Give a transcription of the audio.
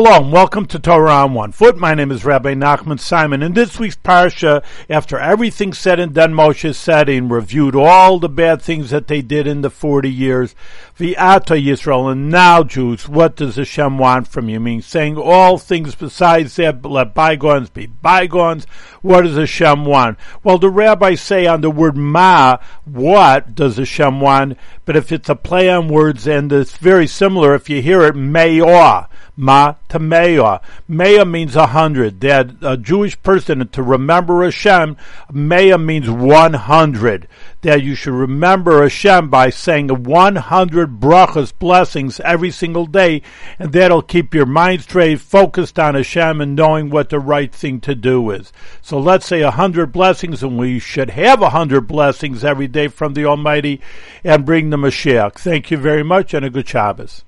Hello and welcome to Torah on One Foot. My name is Rabbi Nachman Simon. In this week's parsha, after everything said and done, Moshe said and reviewed all the bad things that they did in the 40 years. V'ata Yisrael, and now Jews, what does Hashem want from you? Meaning saying all things besides that, let bygones be bygones. What does Hashem want? Well, the rabbis say on the word ma, what does Hashem want? But if it's a play on words and it's very similar, if you hear it, mayor ma to Mea. Mea means a hundred. That a Jewish person to remember Hashem, Mea means one hundred. That you should remember Hashem by saying one hundred brachas, blessings every single day, and that'll keep your mind straight, focused on Hashem, and knowing what the right thing to do is. So let's say a hundred blessings, and we should have a hundred blessings every day from the Almighty, and bring the Mashiach. Thank you very much, and a good Shabbos.